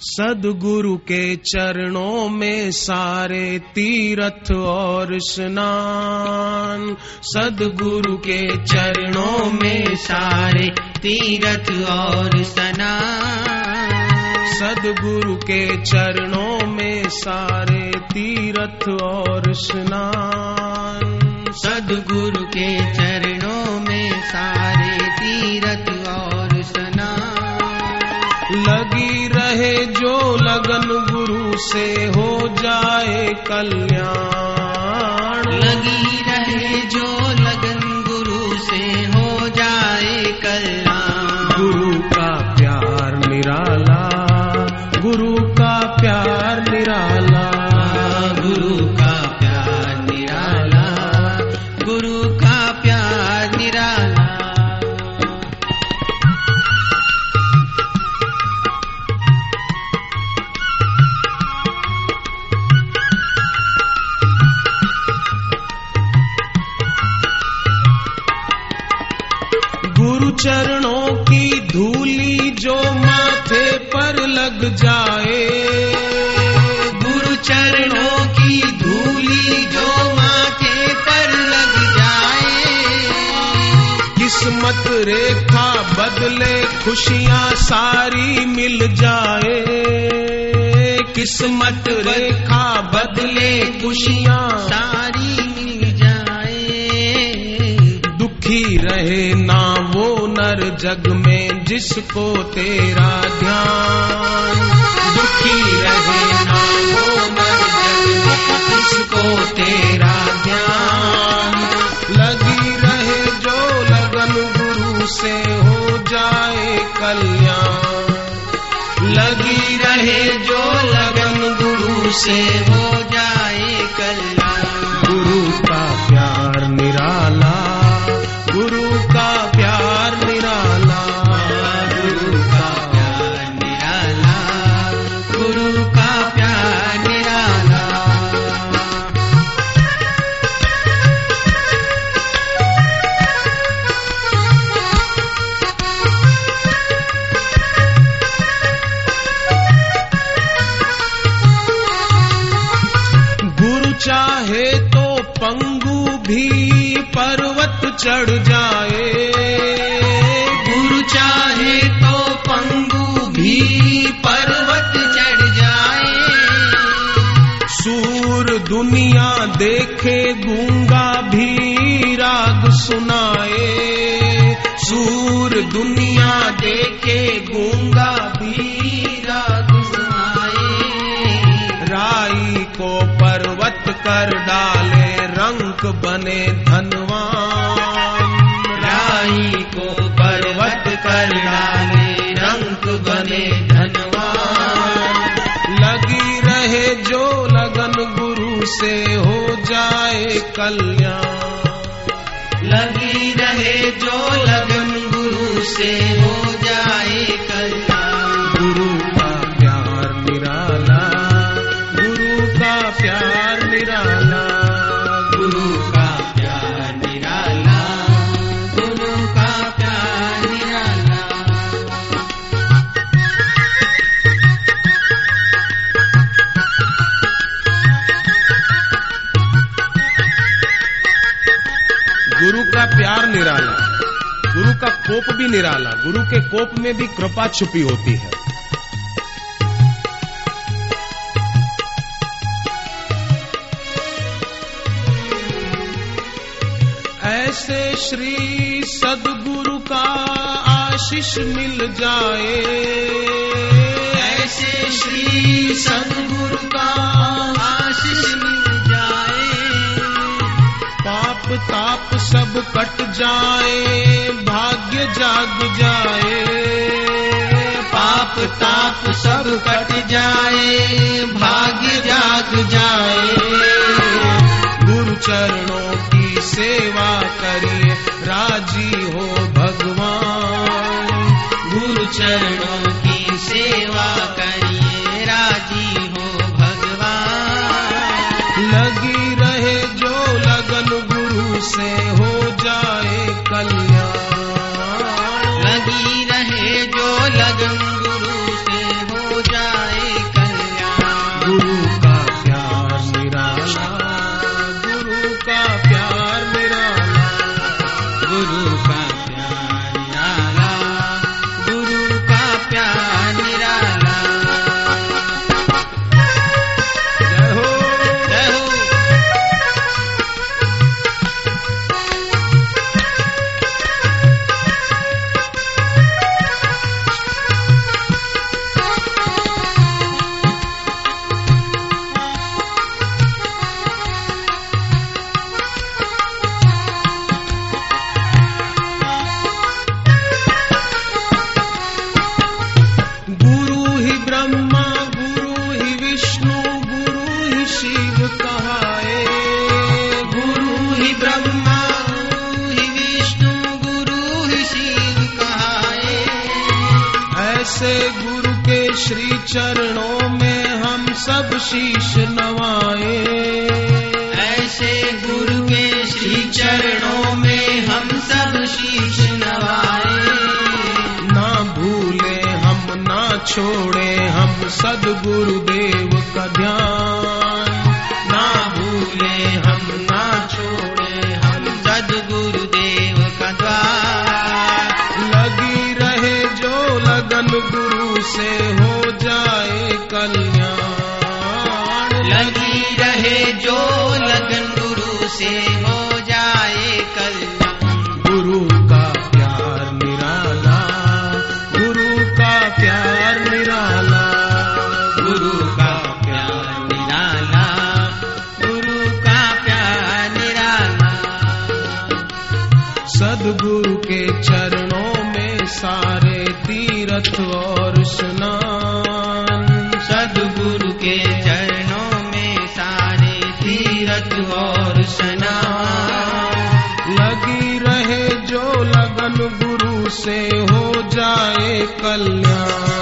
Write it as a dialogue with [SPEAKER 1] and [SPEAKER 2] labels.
[SPEAKER 1] सदगुरु के चरणों में सारे तीर्थ और स्नान। सदगुरु के चरणों में सारे
[SPEAKER 2] तीर्थ और स्नान।
[SPEAKER 1] सदगुरु के चरणों में सारे तीर्थ और स्नान।
[SPEAKER 2] सदगुरु के चरणों में सारे तीर्थ
[SPEAKER 1] जो लगन गुरु से हो जाए कल्याण।
[SPEAKER 2] लगी रहे जो गुरु
[SPEAKER 1] चरणों की धूली जो माथे पर लग जाए।
[SPEAKER 2] गुरु चरणों की धूली जो माथे पर लग जाए।
[SPEAKER 1] किस्मत रेखा बदले खुशियाँ सारी मिल जाए। किस्मत रेखा बदले खुशियाँ
[SPEAKER 2] सारी मिल जाए।
[SPEAKER 1] दुखी रहे ना जग में जिसको तेरा ध्यान दुखी रहे ना नर जग जिसको तेरा ध्यान लगी रहे, जो लगन गुरु से हो जाए कल्याण। लगी रहे, जो लगन गुरु से
[SPEAKER 2] हो जाए
[SPEAKER 1] चाहे तो पंगु भी पर्वत चढ़ जाए।
[SPEAKER 2] गुरु चाहे तो पंगु भी पर्वत चढ़ जाए।
[SPEAKER 1] सूर दुनिया देखे गूँगा भी राग सुनाए। सूर दुनिया देखे गूँगा भी से हो जाए कल्याण।
[SPEAKER 2] लगी रहे जो लगन गुरु से हो जाए
[SPEAKER 1] का कोप भी निराला, गुरु के कोप में भी कृपा छुपी होती है। ऐसे श्री सदगुरु का आशीष मिल जाए।
[SPEAKER 2] ऐसे श्री सदगुरु का आशीष मिल
[SPEAKER 1] ताप सब कट जाए, भाग्य जाग जाए।
[SPEAKER 2] पाप ताप सब कट जाए, भाग्य जाग जाए।
[SPEAKER 1] गुरु चरणों की सेवा करिए, राज़ी हो श्री चरणों में हम सब शीश नवाए।
[SPEAKER 2] ऐसे गुरु के श्री चरणों में हम सब शीश नवाए।
[SPEAKER 1] ना भूले हम ना छोड़े हम सदगुरुदेव का ध्यान।
[SPEAKER 2] ना भूले हम ना छोड़े हम सदगुरुदेव का द्वार
[SPEAKER 1] लगन गुरु से हो जाए कल्याण।
[SPEAKER 2] लगी रहे जो लगन गुरु से हो जाए कल्याण।
[SPEAKER 1] गुरु का प्यार निराला गुरु का प्यार निराला।
[SPEAKER 2] गुरु का प्यार निराला गुरु का प्यार निराला।
[SPEAKER 1] सदगुरु के चरणों में सारे तीर्थ और स्नान।
[SPEAKER 2] सदगुरु के चरणों में सारे तीर्थ और स्नान।
[SPEAKER 1] लगी रहे जो लगन गुरु से हो जाए कल्याण।